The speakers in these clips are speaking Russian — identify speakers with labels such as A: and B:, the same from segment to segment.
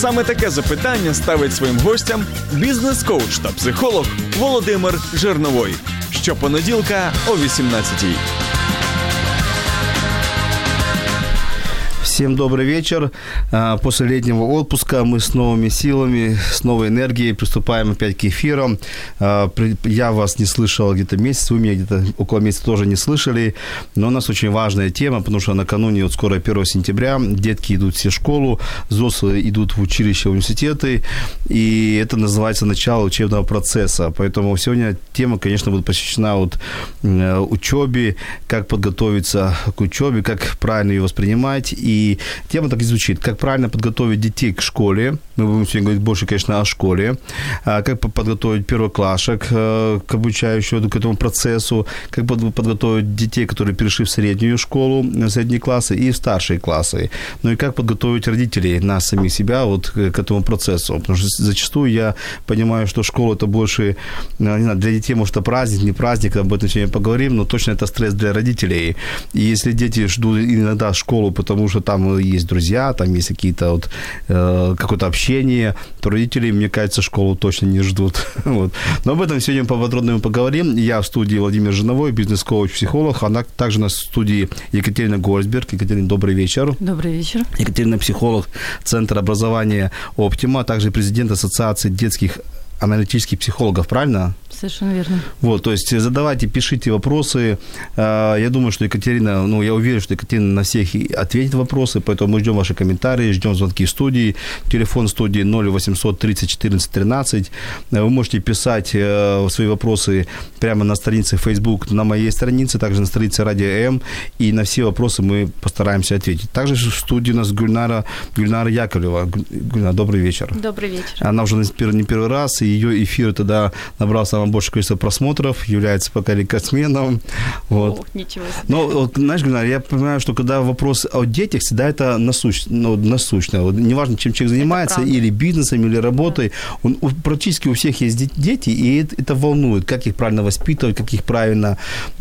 A: Саме таке запитання ставить своїм гостям бізнес-коуч та психолог Володимир Жирновой. Щопонеділка о 18-й.
B: Всем добрый вечер. А, После летнего отпуска мы с новыми силами, с новой энергией приступаем опять к эфирам. А, Я вас не слышал где-то месяц, вы меня где-то около месяца тоже не слышали. Но у нас очень важная тема, потому что накануне, вот скоро 1 сентября, детки идут все в школу, взрослые идут в училище, в университеты. И это называется начало учебного процесса. Поэтому сегодня тема, конечно, будет посвящена вот э, учебе, как подготовиться к учебе, как правильно ее воспринимать. И тема так и звучит. Как правильно подготовить детей к школе. Мы будем сегодня говорить больше, конечно, о школе. А, Как по- подготовить первоклашек э, к обучающему к этому процессу. Как под- подготовить детей, которые перешли в среднюю школу, в средние классы и в старшие классы. Ну и как подготовить родителей, нас самих себя вот к к этому процессу. Потому что зачастую я понимаю, что школа это больше, э, не знаю, для детей, может, это праздник, не праздник, об этом сегодня поговорим, но точно это стресс для родителей. И если дети ждут иногда школу, потому что там есть друзья, там есть какие-то вот, э, какое-то общение, то родители, мне кажется, школу точно не ждут. вот. Но об этом сегодня поподробнее мы поговорим. Я в студии Владимир Жиновой, бизнес-коуч, психолог. Она также у нас в студии Екатерина Гольцберг. Екатерина, добрый вечер.
C: Добрый вечер.
B: Екатерина психолог Центра образования «Оптима», а также президент Ассоциации детских аналитических психологов, правильно?
C: Совершенно верно.
B: Вот, то есть задавайте, пишите вопросы. Э, Я думаю, что Екатерина, ну, я уверен, что Екатерина на всех ответит вопросы, поэтому мы ждем ваши комментарии, ждем звонки в студии. Телефон студии 0800 30 14 13. Э, Вы можете писать э, свои вопросы прямо на странице Facebook, на моей странице, также на странице Радио М, и на все вопросы мы постараемся ответить. Также в студии у нас Гульнара, Гульнара Яковлева. Гуль- Гульнара, добрый вечер.
D: Добрый вечер.
B: Она уже не первый раз, и ее эфир тогда набрал самое большее количество просмотров, является пока рекордсменом. Вот.
D: О, ничего себе.
B: Но, вот, знаешь, Гульнар, я понимаю, что когда вопрос о детях, всегда это насущ, ну, насущно. Вот, неважно, чем человек занимается, или бизнесом, или работой, он, у- практически у всех есть де- дети, и это, это волнует, как их правильно воспитывать, как их правильно,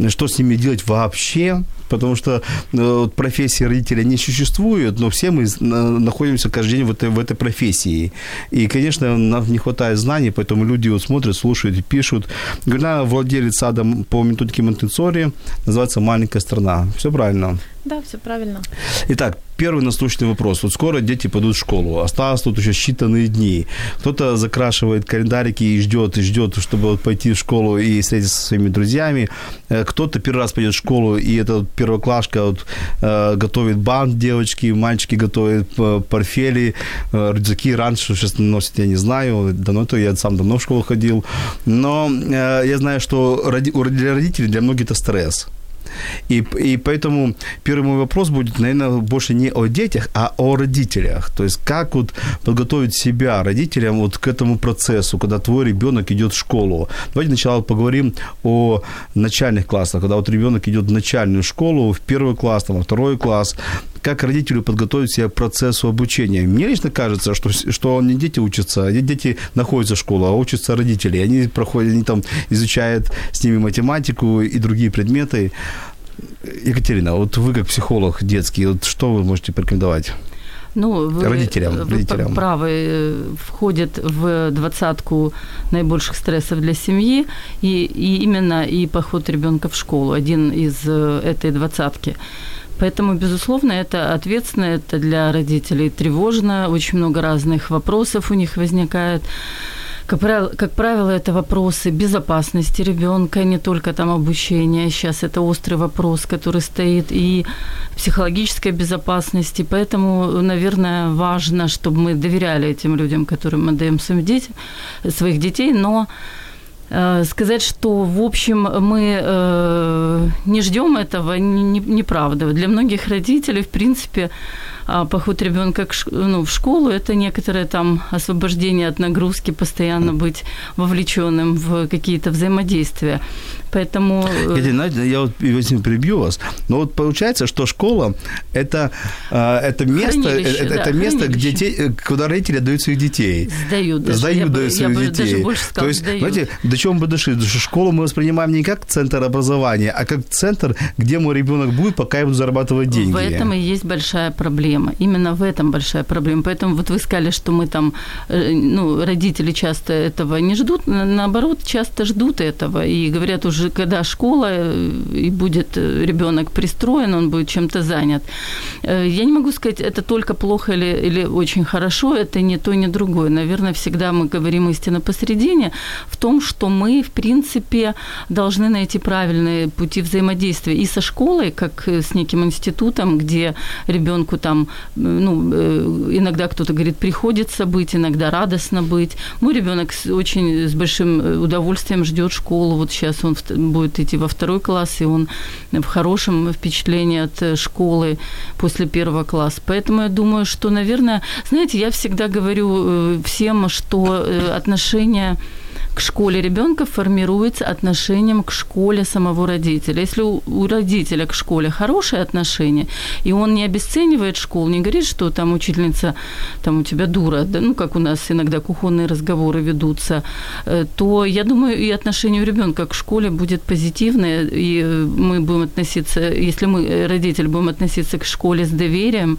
B: что с ними делать вообще. Потому что э, вот профессии родителя не существует, но все мы находимся каждый день в этой, в этой профессии. И, конечно, нам не хватает знаний, поэтому люди вот смотрят, слушают пишут. Гульнара владелец сада по методике Монтенсори, называется «Маленькая страна». Все правильно.
D: Да, все правильно.
B: Итак, первый насущный вопрос. Вот скоро дети пойдут в школу. Осталось тут еще считанные дни. Кто-то закрашивает календарики и ждет, и ждет, чтобы вот пойти в школу и встретиться со своими друзьями. Э, Кто-то первый раз пойдет в школу, и эта вот первоклашка вот, э, готовит бант девочки, мальчики готовят э, портфели, рюкзаки. Раньше, сейчас носят, я не знаю. Давно то я сам давно в школу ходил. Но я знаю, что для родителей, для многих это стресс. И, и поэтому первый мой вопрос будет, наверное, больше не о детях, а о родителях. То есть как вот подготовить себя, родителям, вот к этому процессу, когда твой ребенок идет в школу. Давайте сначала поговорим о начальных классах, когда вот ребенок идет в начальную школу, в первый класс, там, во второй класс. Как родителю подготовить себя к процессу обучения? Мне лично кажется, что, что не дети учатся, а дети находятся в школе, а учатся родители. Они проходят, они там изучают с ними математику и другие предметы. Екатерина, вот вы как психолог детский, вот что вы можете порекомендовать?
C: Ну, вы,
B: Родителям,
C: вы
B: родителям.
C: правы, э, входит в двадцатку наибольших стрессов для семьи, и, и именно и поход ребенка в школу, один из э, этой двадцатки. Поэтому, безусловно, это ответственно, это для родителей тревожно, очень много разных вопросов у них возникает. Как правило, как правило, это вопросы безопасности ребенка, не только там обучения. Сейчас это острый вопрос, который стоит, и психологической безопасности. Поэтому, наверное, важно, чтобы мы доверяли этим людям, которым мы даем своим детям, своих детей, но сказать, что, в общем, мы э, не ждем этого, не- не- неправда. Для многих родителей, в принципе, поход ребенка ну, в школу – это некоторое там освобождение от нагрузки, постоянно быть вовлеченным в какие-то взаимодействия. Поэтому...
B: Э, я, вот возьму, перебью вас, но вот получается, что школа – это, э, это место, это, да, это место где те, куда родители дают своих детей.
C: Сдают. Даже,
B: сдают,
C: я
B: дают своих
C: я
B: детей.
C: Даже больше сказала,
B: То есть, сдают. знаете, до чего мы дошли? Школу мы воспринимаем не как центр образования, а как центр, где мой ребенок будет, пока я буду зарабатывать деньги.
C: В этом и есть большая проблема. Именно в этом большая проблема. Поэтому вот вы сказали, что мы там, э, ну, родители часто этого не ждут, наоборот, часто ждут этого и говорят уже, когда школа э, и будет э, ребенок пристроен, он будет чем-то занят. Я не могу сказать, это только плохо или, или очень хорошо, это не то, не другое. Наверное, всегда мы говорим истинно посередине в том, что мы, в принципе, должны найти правильные пути взаимодействия и со школой, как с неким институтом, где ребенку там, ну, э, иногда кто-то говорит, приходится быть, иногда радостно быть. Мой ребенок очень с большим э, удовольствием ждет школу. Вот сейчас он будет идти во второй класс, и он в хорошем впечатлении от э, школы после первого класса. Поэтому я думаю, что, наверное, знаете, я всегда говорю всем, что отношения к школе ребенка формируется отношением к школе самого родителя. Если у, у родителя к школе хорошее отношение, и он не обесценивает школу, не говорит, что там учительница, там у тебя дура, да, ну, как у нас иногда кухонные разговоры ведутся, э, то я думаю, и отношение у ребенка к школе будет позитивное, и мы будем относиться, если мы, э, родители, будем относиться к школе с доверием,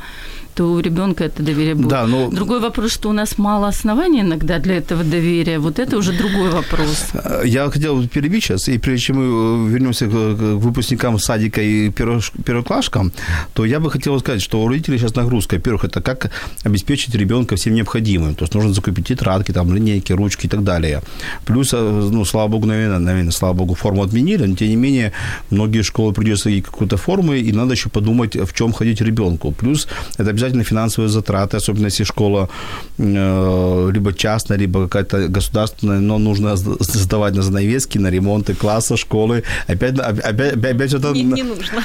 C: то у ребенка это доверие будет. Да, но... Другой вопрос, что у нас мало оснований иногда для этого доверия. Вот это уже другой вопрос.
B: Я хотел перебить сейчас, и прежде чем мы э, вернемся к выпускникам садика и первоклашкам, то я бы хотел сказать, что у родителей сейчас нагрузка. Во-первых, это как обеспечить ребенка всем необходимым. То есть нужно закупить тетрадки, там, линейки, ручки и так далее. Плюс, э, ну, слава богу, наверное, наверное, слава богу, форму отменили, но тем не менее, многие школы придется и какую-то форму, и надо еще подумать, в чем ходить ребенку. Плюс это обязательно финансовые затраты, особенно если школа э, либо частная, либо какая-то государственная, но нужно сдавать на занавески, на ремонты класса, школы. Опять, опять, опять, опять, это,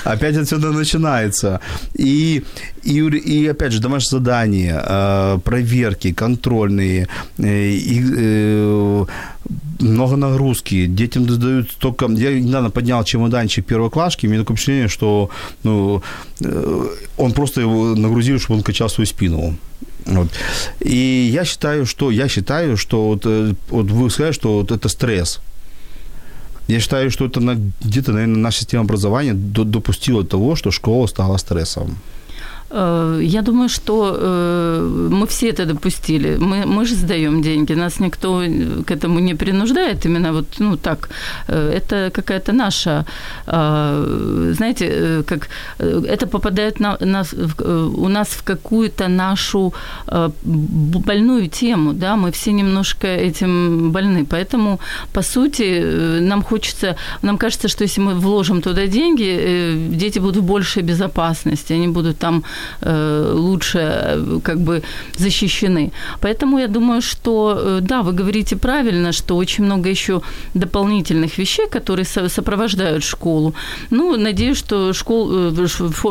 B: опять отсюда начинается. И, и, и опять же, домашние задания, э, проверки, контрольные, э, и, э, много нагрузки, детям дают столько... Я недавно поднял чемоданчик первоклашки, у меня такое впечатление, что ну, он просто его нагрузил, чтобы он качал свою спину. Вот. И я считаю, что, я считаю, что вот, вот вы сказали, что вот это стресс. Я считаю, что это на, где-то, наверное, наша система образования допустила того, что школа стала стрессом.
C: Э, я думаю, что э, мы все это допустили. Мы, мы же сдаем деньги, нас никто к этому не принуждает. Именно вот, ну так, э, это какая-то наша, знаете, как это попадает на, на, у нас в какую-то нашу больную тему, да, мы все немножко этим больны. Поэтому, по сути, нам хочется, нам кажется, что если мы вложим туда деньги, дети будут в большей безопасности, они будут там Э, лучше э, как бы защищены. Поэтому я думаю, что э, да, вы говорите правильно, что очень много еще дополнительных вещей, которые сопровождают школу. Ну, надеюсь, что школ,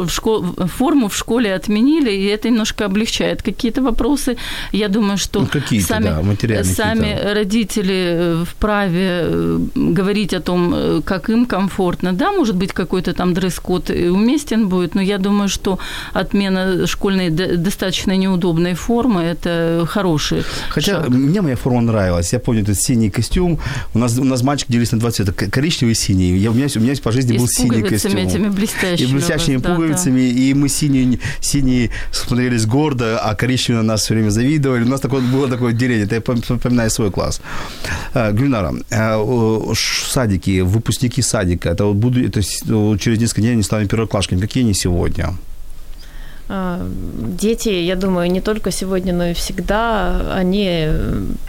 C: школ, форму в школе отменили, и это немножко облегчает какие-то вопросы. Я думаю, что
B: ну,
C: сами,
B: да,
C: сами родители вправе говорить о том, как им комфортно. Да, может быть, какой-то там дресс-код уместен будет, но я думаю, что отмена школьной достаточно неудобной формы, это хороший
B: Хотя
C: шаг.
B: мне моя форма нравилась. Я помню этот синий костюм. У нас, у нас мальчики делились на два цвета. Коричневый и синий. Я, у, меня, у меня по жизни
C: и
B: был синий костюм.
C: этими блестящими.
B: И блестящими вас, пуговицами. Да, да. И мы синие, синие смотрелись гордо, а коричневые нас все время завидовали. У нас такое, было такое деление. Это я вспоминаю свой класс. А, Гюльнара, а, садики, выпускники садика, это, вот буду, это через несколько дней они станут первоклашками. Какие они сегодня?
D: А, дети, я думаю, не только сегодня, но и всегда, они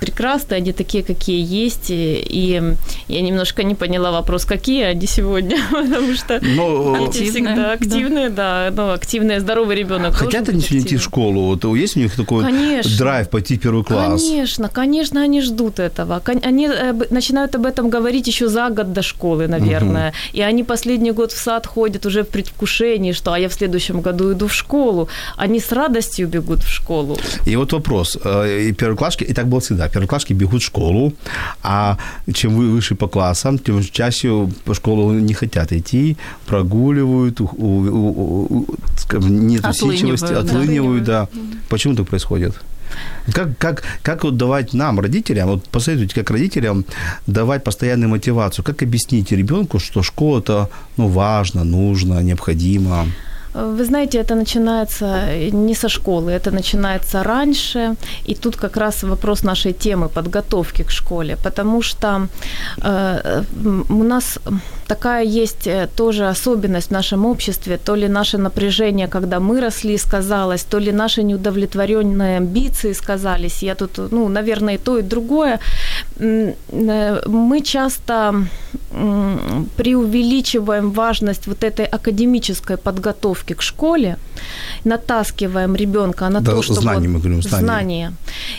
D: прекрасны, они такие, какие есть. И я немножко не поняла вопрос, какие они сегодня, потому что
B: но,
D: они активные, всегда активные, да, да но активный, здоровый ребенок.
B: Хотят они сегодня идти в школу? Вот есть у них такой конечно, драйв пойти в первый класс?
D: Конечно, конечно, они ждут этого. Они э, начинают об этом говорить еще за год до школы, наверное. Угу. И они последний год в сад ходят уже в предвкушении, что а я в следующем году иду в школу школу, они с радостью бегут в школу.
B: И вот вопрос. Э, и первоклашки, и так было всегда, первоклашки бегут в школу, а чем вы выше по классам, тем чаще по школу не хотят идти, прогуливают, у, у, у, нет усидчивости, отлынивают, да. да. Почему так происходит? Как, как, как вот давать нам, родителям, вот посоветуйте, как родителям давать постоянную мотивацию, как объяснить ребенку, что школа это ну, важно, нужно, необходимо?
D: Вы знаете, это начинается не со школы, это начинается раньше. И тут как раз вопрос нашей темы подготовки к школе, потому что э, у нас такая есть э, тоже особенность в нашем обществе, то ли наше напряжение, когда мы росли, сказалось, то ли наши неудовлетворенные амбиции сказались. Я тут, ну, наверное, и то, и другое. Э, мы часто преувеличиваем важность вот этой академической подготовки к школе, натаскиваем ребенка на
B: да,
D: то, чтобы
B: знания, мы говорим, знания.
D: знания,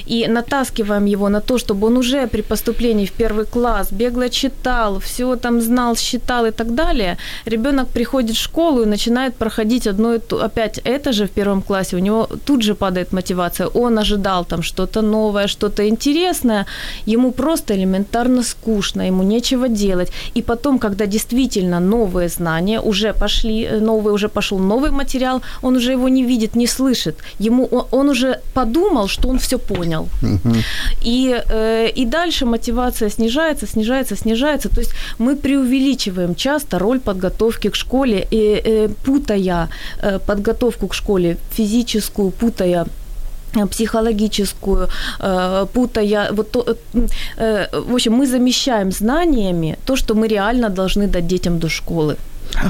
D: и натаскиваем его на то, чтобы он уже при поступлении в первый класс бегло читал, все там знал, считал и так далее. Ребенок приходит в школу и начинает проходить одно и то, опять это же в первом классе, у него тут же падает мотивация. Он ожидал там что-то новое, что-то интересное, ему просто элементарно скучно, ему нечего делать. И потом, когда действительно новые знания уже пошли, э, новый уже пошел новый материал, он уже его не видит, не слышит. Ему он, уже подумал, что он все понял. И, э, и дальше мотивация снижается, снижается, снижается. То есть мы преувеличиваем часто роль подготовки к школе, и, э, путая э, подготовку к школе физическую, путая психологическую, путая, вот то, в общем, мы замещаем знаниями то, что мы реально должны дать детям до школы.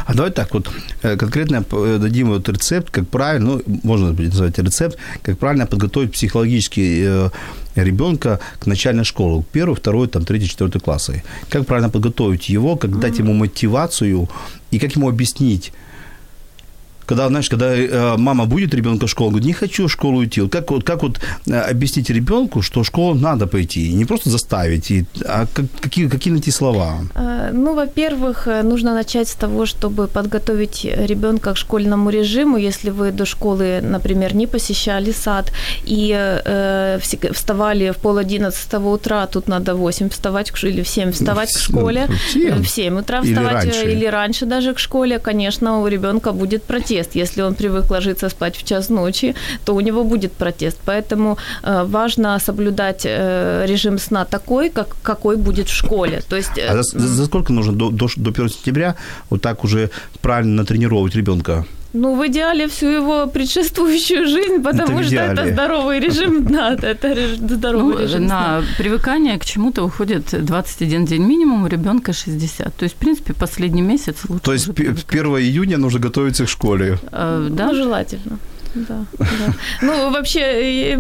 B: А давай так вот э, конкретно дадим вот рецепт, как правильно, ну, можно назвать рецепт, как правильно подготовить психологически ребенка к начальной школе, первый, второй, там, третий, четвертый классы. Как правильно подготовить его, как дать ему мотивацию и как ему объяснить, когда, знаешь, когда э, мама будет ребенка в школу, говорит, не хочу в школу идти. Вот как, вот, как вот э, объяснить ребенку, что в школу надо пойти? Не просто заставить, а как, какие, какие найти слова?
D: Э, ну, во-первых, нужно начать с того, чтобы подготовить ребенка к школьному режиму. Если вы до школы, например, не посещали сад и э, вставали в пол одиннадцатого утра, тут надо в 8 вставать или в 7 вставать к школе. В 7, в 7 утра вставать или раньше. или раньше даже к школе, конечно, у ребенка будет протест протест. Если он привык ложиться спать в час ночи, то у него будет протест. Поэтому э, важно соблюдать э, режим сна такой, как, какой будет в школе. То есть,
B: а за, за сколько нужно до, до, до 1 сентября вот так уже правильно натренировать ребенка?
D: Ну, в идеале всю его предшествующую жизнь, потому это что это здоровый режим. Да, это здоровый ну, режим.
C: На привыкание к чему-то уходит 21 день минимум, у ребенка 60. То есть, в принципе, последний месяц лучше.
B: То есть, 1 июня нужно готовиться к школе.
D: А, да, ну, желательно. Да, да. Ну, вообще,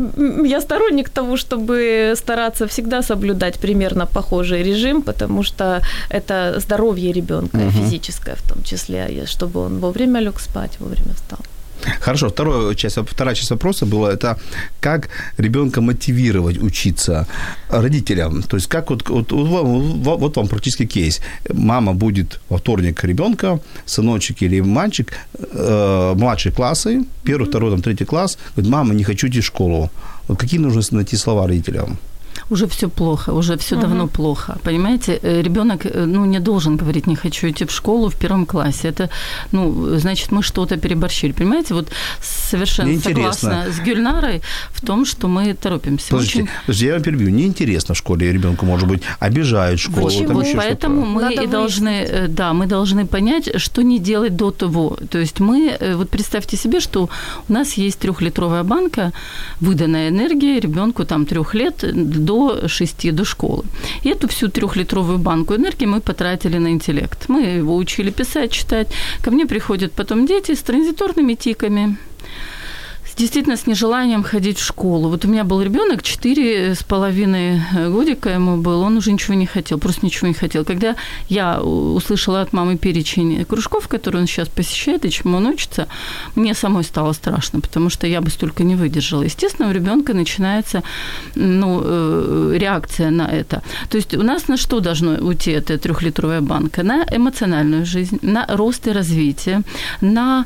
D: я сторонник того, чтобы стараться всегда соблюдать примерно похожий режим, потому что это здоровье ребенка, угу. физическое в том числе, чтобы он вовремя лег спать, вовремя встал.
B: Хорошо, вторая часть, вторая часть вопроса была, это как ребенка мотивировать учиться родителям. То есть как вот, вот, вот, вот вам практически кейс. Мама будет во вторник ребенка, сыночек или мальчик, э, младшие классы, первый, второй, там, третий класс, говорит, мама, не хочу идти в школу. Вот какие нужно найти слова родителям?
C: Уже все плохо, уже все угу. давно плохо. Понимаете, э, ребенок э, ну, не должен говорить, не хочу идти в школу в первом классе. Это, ну, значит, мы что-то переборщили. Понимаете, вот совершенно согласна с Гюльнарой в том, что мы торопимся.
B: Подождите, Очень... подождите, я вам перебью. Неинтересно в школе ребенку, может быть, обижают школу.
C: Вот, вот поэтому мы Надо и должны, э, да, мы должны понять, что не делать до того. То есть мы, вот представьте себе, что у нас есть трехлитровая банка, выданная энергия ребенку там трех лет до до 6 до школы. И эту всю трехлитровую банку энергии мы потратили на интеллект. Мы его учили писать, читать. Ко мне приходят потом дети с транзиторными тиками, действительно с нежеланием ходить в школу. Вот у меня был ребенок, четыре с половиной годика ему был, он уже ничего не хотел, просто ничего не хотел. Когда я услышала от мамы перечень кружков, которые он сейчас посещает и чему он учится, мне самой стало страшно, потому что я бы столько не выдержала. Естественно, у ребенка начинается ну, э, реакция на это. То есть у нас на что должно уйти эта трехлитровая банка? На эмоциональную жизнь, на рост и развитие, на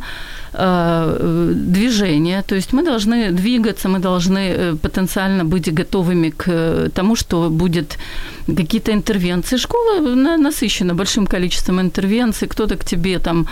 C: э, движение. То есть мы должны двигаться, мы должны э, потенциально быть готовыми к тому, что будет какие-то интервенции. Школа насыщена большим количеством интервенций. Кто-то к тебе там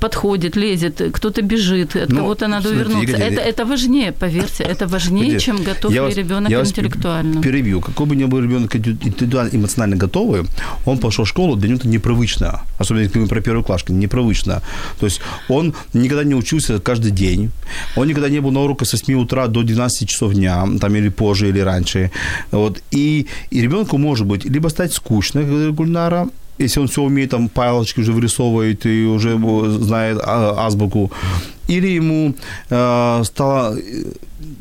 C: подходит, лезет, кто-то бежит, от ну, кого-то надо увернуться. это, это важнее, поверьте, это важнее, Игорь, чем готов ли ребенок я интеллектуально.
B: Вас перебью. Какой бы ни был ребенок индивидуально, эмоционально готовый, он пошел в школу, для него это непривычно. Особенно, если мы про первую клашку, непривычно. То есть он никогда не учился каждый день, он никогда не был на уроках с 8 утра до 12 часов дня, там или позже, или раньше. Вот. И, и ребенку может быть либо стать скучно, Гульнара, если он все умеет, там палочки уже вырисовывает и уже знает а, азбуку, или ему э, стало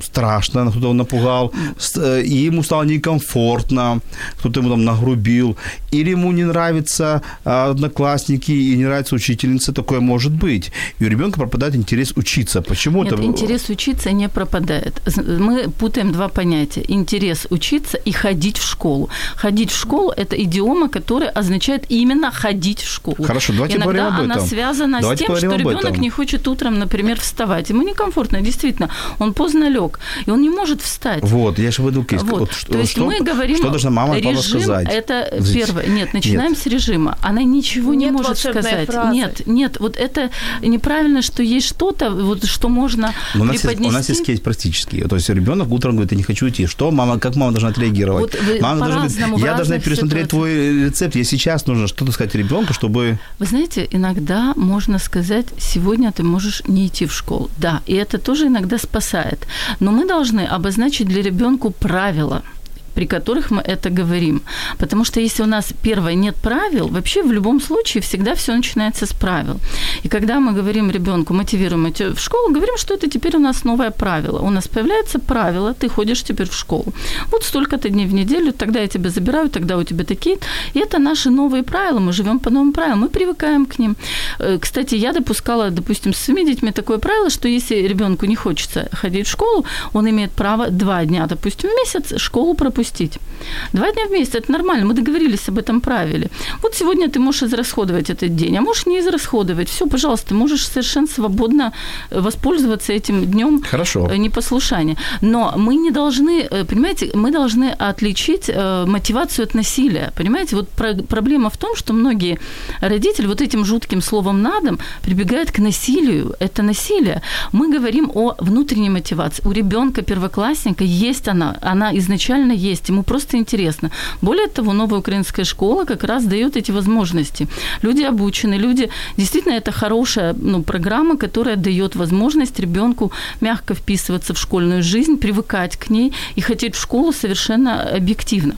B: страшно, кто-то его напугал, э, и ему стало некомфортно, кто-то ему там нагрубил, или ему не нравятся а, одноклассники и не нравится учительница, такое может быть. И у ребенка пропадает интерес учиться. Почему
C: Нет,
B: это?
C: интерес учиться не пропадает. Мы путаем два понятия. Интерес учиться и ходить в школу. Ходить в школу – это идиома, которая означает именно ходить в школу.
B: Хорошо, давайте
C: Иногда
B: поговорим об этом.
C: она связана давайте с тем, что ребенок не хочет утром, например, вставать. Ему некомфортно, действительно. Он поздно лег, и он не может встать.
B: Вот, я же веду
C: вот. вот что, То есть что, мы говорим,
B: что должна мама режим сказать?
C: это первое. Нет, начинаем нет. с режима. Она ничего нет не может сказать.
D: Фразы.
C: Нет, нет, вот это неправильно, что есть что-то, вот что можно
B: Но у нас преподнести. Есть, у нас есть кейс практический. То есть ребенок утром говорит, я не хочу идти. Что мама, как мама должна отреагировать?
C: Вот мама должна говорить,
B: я должна пересмотреть твой рецепт. Я сейчас нужно что-то сказать ребенку, чтобы...
C: Вы знаете, иногда можно сказать, сегодня ты можешь не идти в школу. Да, и это тоже иногда спасает. Но мы должны обозначить для ребенка правила – при которых мы это говорим. Потому что если у нас первое нет правил, вообще в любом случае всегда все начинается с правил. И когда мы говорим ребенку, мотивируем идти в школу, говорим, что это теперь у нас новое правило. У нас появляется правило, ты ходишь теперь в школу. Вот столько-то дней в неделю, тогда я тебя забираю, тогда у тебя такие. И это наши новые правила, мы живем по новым правилам, мы привыкаем к ним. Э, кстати, я допускала, допустим, с своими детьми такое правило, что если ребенку не хочется ходить в школу, он имеет право два дня, допустим, в месяц школу пропустить пропустить. Два дня в месяц – это нормально, мы договорились об этом правиле. Вот сегодня ты можешь израсходовать этот день, а можешь не израсходовать. Все, пожалуйста, ты можешь совершенно свободно воспользоваться этим днем
B: Хорошо.
C: Э, непослушания. Но мы не должны, э, понимаете, мы должны отличить э, мотивацию от насилия. Понимаете, вот проблема в том, что многие родители вот этим жутким словом «надом» прибегают к насилию. Это насилие. Мы говорим о внутренней мотивации. У ребенка первоклассника есть она, она изначально есть есть, ему просто интересно. Более того, новая украинская школа как раз дает эти возможности. Люди обучены, люди... Действительно, это хорошая ну, программа, которая дает возможность ребенку мягко вписываться в школьную жизнь, привыкать к ней и хотеть в школу совершенно объективно.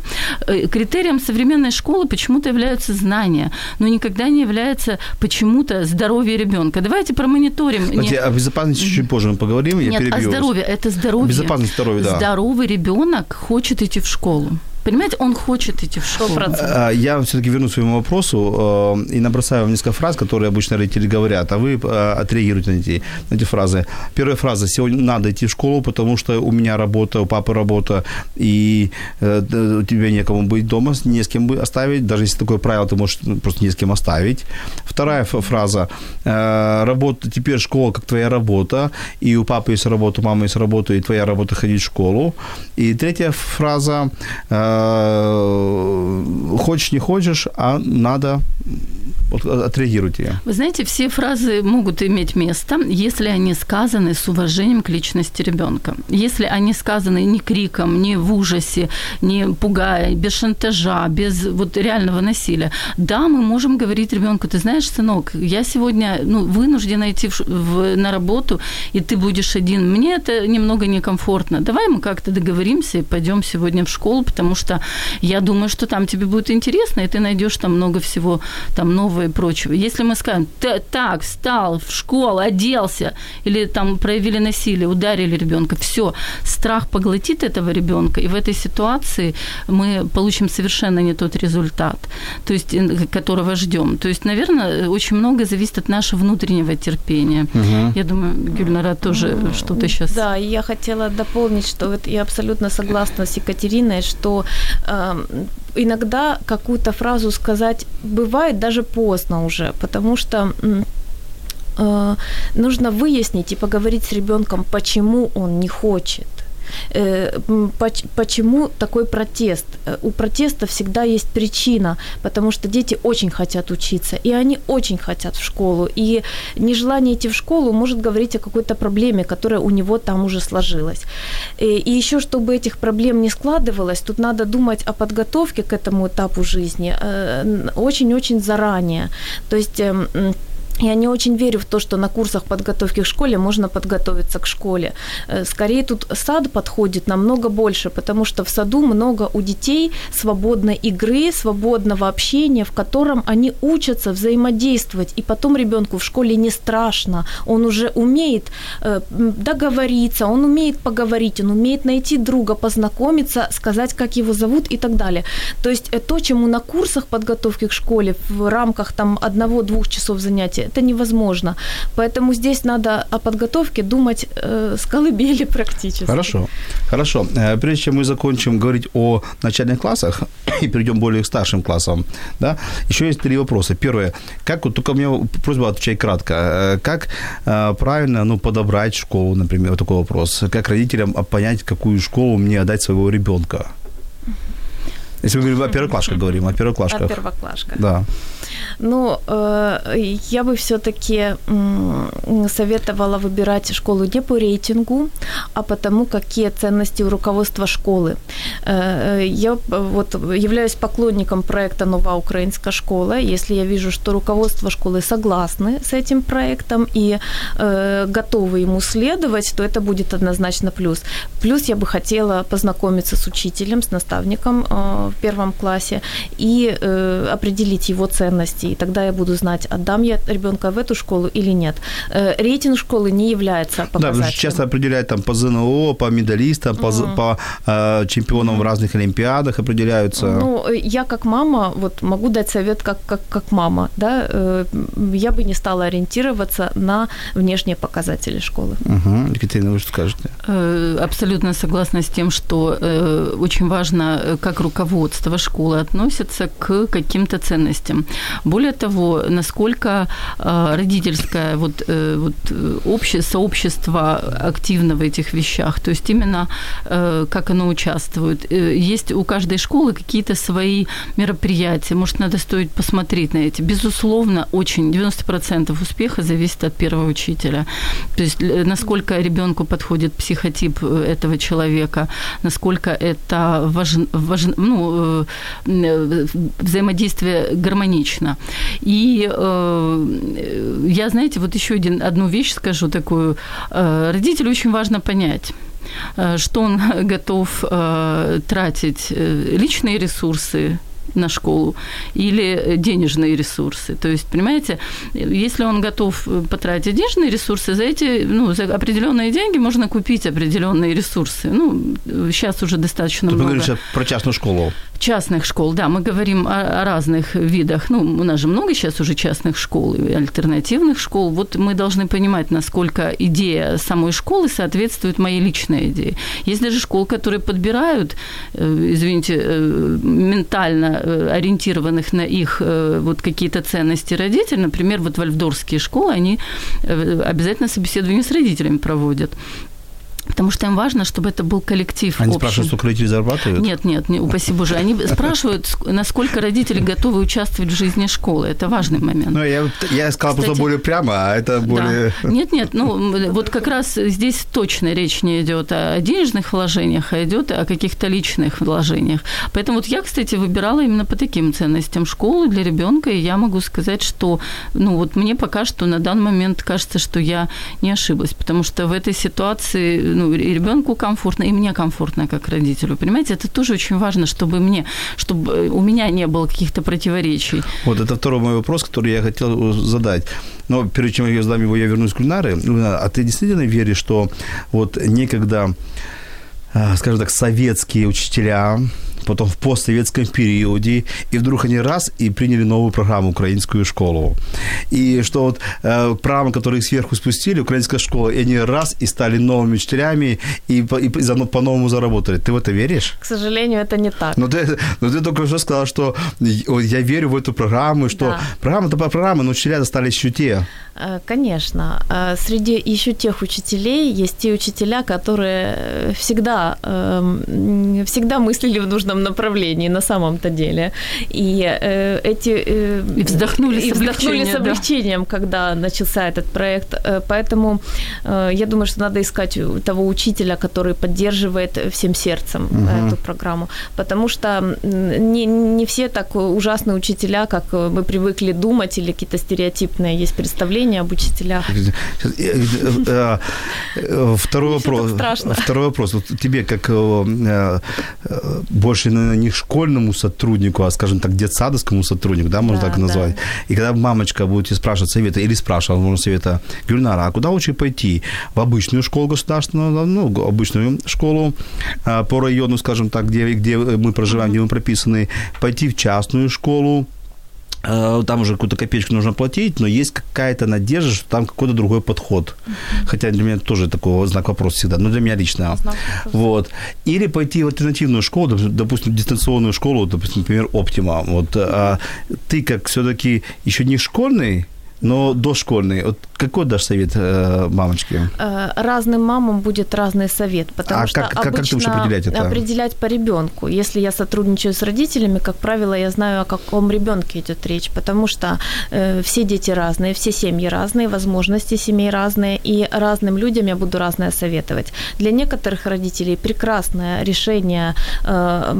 C: Э, критерием современной школы почему-то являются знания, но никогда не является почему-то здоровье ребенка. Давайте промониторим.
B: Знаете, о безопасности чуть позже мы поговорим, я
C: Нет,
B: перебью.
C: о здоровье. Это здоровье.
B: Безопасность здоровья, да.
C: Здоровый ребенок хочет идти в школу. Понимаете, он хочет идти в школу.
B: А, я все-таки вернусь к своему вопросу э, и набросаю вам несколько фраз, которые обычно родители говорят, а вы э, отреагируете на эти, на эти фразы. Первая фраза. Сегодня надо идти в школу, потому что у меня работа, у папы работа, и э, у тебя некому быть дома, не с кем бы оставить. Даже если такое правило, ты можешь просто не с кем оставить. Вторая фраза. Работа, теперь школа как твоя работа, и у папы есть работа, у мамы есть работа, и твоя работа ходить в школу. И третья фраза Э, хочешь, не хочешь, а надо вот отреагируйте.
C: Вы знаете, все фразы могут иметь место, если они сказаны с уважением к личности ребенка. Если они сказаны не криком, не в ужасе, не пугая, без шантажа, без вот реального насилия. Да, мы можем говорить ребенку, ты знаешь, сынок, я сегодня ну, вынуждена идти в, в, на работу, и ты будешь один. Мне это немного некомфортно. Давай мы как-то договоримся и пойдем сегодня в школу, потому что я думаю, что там тебе будет интересно, и ты найдешь там много всего там нового нового и прочего. Если мы скажем, так, встал в школу, оделся, или там проявили насилие, ударили ребенка, все, страх поглотит этого ребенка, и в этой ситуации мы получим совершенно не тот результат, то есть, которого ждем. То есть, наверное, очень много зависит от нашего внутреннего терпения. Угу. Я думаю, Гюльнара тоже ну, что-то сейчас...
D: Да, я хотела дополнить, что вот я абсолютно согласна с Екатериной, что э, иногда какую-то фразу сказать бывает даже поздно уже, потому что э, нужно выяснить и поговорить с ребенком, почему он не хочет. Э, почему такой протест? Э, у протеста всегда есть причина, потому что дети очень хотят учиться, и они очень хотят в школу. И нежелание идти в школу может говорить о какой-то проблеме, которая у него там уже сложилась. Э, и еще, чтобы этих проблем не складывалось, тут надо думать о подготовке к этому этапу жизни очень-очень заранее. То есть эм, я не очень верю в то, что на курсах подготовки к школе можно подготовиться к школе. Э, скорее тут сад подходит намного больше, потому что в саду много у детей свободной игры, свободного общения, в котором они учатся взаимодействовать. И потом ребенку в школе не страшно. Он уже умеет э, договориться, он умеет поговорить, он умеет найти друга, познакомиться, сказать, как его зовут и так далее. То есть э, то, чему на курсах подготовки к школе в рамках там одного-двух часов занятия это невозможно. Поэтому здесь надо о подготовке думать э, с колыбели практически.
B: Хорошо, хорошо. Э, прежде чем мы закончим говорить о начальных классах и перейдем более к старшим классам, да, еще есть три вопроса. Первое, как, вот только у меня просьба отвечать кратко, э, как э, правильно ну, подобрать школу, например, вот такой вопрос, как родителям понять, какую школу мне отдать своего ребенка? Если мы говорим о первоклашках, говорим о первоклашках. О
D: первоклашках.
B: Да.
D: Ну, э, я бы все-таки советовала выбирать школу не по рейтингу, а потому, какие ценности у руководства школы. Э, я вот являюсь поклонником проекта «Нова украинская школа». Если я вижу, что руководство школы согласны с этим проектом и э, готовы ему следовать, то это будет однозначно плюс. Плюс я бы хотела познакомиться с учителем, с наставником в первом классе и определить его ценности и тогда я буду знать, отдам я ребенка в эту школу или нет. Э, рейтинг школы не является показателем.
B: Да, потому что часто определяют там по ЗНО, по медалистам, по, mm. по э, чемпионам mm. в разных олимпиадах определяются.
D: Ну, я как мама вот могу дать совет как, как, как мама, да, э, я бы не стала ориентироваться на внешние показатели школы.
B: Угу. Екатерина, вы что скажете?
C: Э, абсолютно согласна с тем, что э, очень важно, как руководство школы относится к каким-то ценностям. Более того, насколько э, родительское вот, э, вот общее, сообщество активно в этих вещах, то есть именно э, как оно участвует. Есть у каждой школы какие-то свои мероприятия, может, надо стоит посмотреть на эти. Безусловно, очень 90% успеха зависит от первого учителя. То есть насколько ребенку подходит психотип этого человека, насколько это важно, важен, ну, взаимодействие гармонично. И э, я, знаете, вот еще один, одну вещь скажу такую. Э, родителю очень важно понять, э, что он готов э, тратить э, личные ресурсы на школу или денежные ресурсы. То есть, понимаете, если он готов потратить денежные ресурсы, за эти, ну, за определенные деньги можно купить определенные ресурсы. Ну, сейчас уже достаточно
B: Ты
C: много.
B: Ты говоришь про частную школу.
C: Частных школ, да, мы говорим о, о разных видах. Ну, у нас же много сейчас уже частных школ, альтернативных школ. Вот мы должны понимать, насколько идея самой школы соответствует моей личной идее. Есть даже школы, которые подбирают, э, извините, э, ментально э, ориентированных на их вот какие-то ценности родителей. Например, вот вальфдорские школы, они обязательно собеседование с родителями проводят. Потому что им важно, чтобы это был коллектив.
B: Они
C: общий.
B: спрашивают, сколько родители зарабатывают?
C: Нет, нет, не, упаси боже. Они спрашивают, насколько родители готовы участвовать в жизни школы. Это важный момент.
B: Ну, я, я сказал Кстати, просто более прямо, а это более...
C: Да. Нет, нет, ну, вот как раз здесь точно речь не идет о денежных вложениях, а идет о каких-то личных вложениях. Поэтому вот я, кстати, выбирала именно по таким ценностям школу для ребенка, и я могу сказать, что, ну, вот мне пока что на данный момент кажется, что я не ошиблась, потому что в этой ситуации ну, и ребенку комфортно, и мне комфортно как родителю. Понимаете, это тоже очень важно, чтобы мне, чтобы у меня не было каких-то противоречий.
B: Вот это второй мой вопрос, который я хотел задать. Но перед чем я задам его, я вернусь к Гульнаре. А ты действительно веришь, что вот некогда, а, скажем так, советские учителя, потом в постсоветском периоде, и вдруг они раз и приняли новую программу «Украинскую школу». И что вот э, программы, которые сверху спустили, «Украинская школа», и они раз и стали новыми учителями, и, и, и заодно по-новому заработали. Ты в это веришь?
D: К сожалению, это не так.
B: Но ты, но ты только что сказала, что я верю в эту программу, что
D: Да.
B: программа это программа, но учителя достались еще те.
D: Э, Конечно. Э, Среди еще тех учителей есть те учителя, которые э, всегда, эм, всегда мыслили в нужном направлении на самом-то деле. И э, эти... э,
C: И вздохнули с
D: и вздохнули
C: облегчением,
D: с
C: да.
D: облегчением, когда начался этот проект. Э, Поэтому э, я думаю, что надо искать того учителя, который поддерживает всем сердцем эту программу. Потому что не, не все так ужасные учителя, как э, мы привыкли думать, или какие-то стереотипные есть представления об учителях.
B: Второй вопрос. Второй вопрос. Вот тебе, как больше, наверное, не школьному сотруднику, а, скажем так, детсадовскому сотруднику, да, можно
D: Да,
B: так назвать. И когда мамочка будет спрашивать совета, или спрашивала, можно совета, Гюльнара, а куда лучше пойти? В обычную школу государственную, ну, обычную школу а, по району, скажем так, где, где мы проживаем, где мы прописаны, пойти в частную школу, там уже какую-то копеечку нужно платить, но есть какая-то надежда, что там какой-то другой подход. Хотя для меня тоже такой знак вопроса всегда, но для меня лично.
D: Знак.
B: Вот. Или пойти в альтернативную школу, доп- допустим, дистанционную школу, допустим, например, Оптима. Вот, а ты как все-таки еще не школьный, но дошкольный. Вот какой дашь совет э, мамочке?
D: Э, Разным мамам будет разный совет, потому
B: А
D: что
B: как- как- как ты будешь определять это?
D: определять по ребенку. Если я сотрудничаю с родителями, как правило, я знаю, о каком ребенке идет речь, потому что э, все дети разные, все семьи разные, возможности семей разные, и разным людям я буду разное советовать. Для некоторых родителей прекрасное решение э,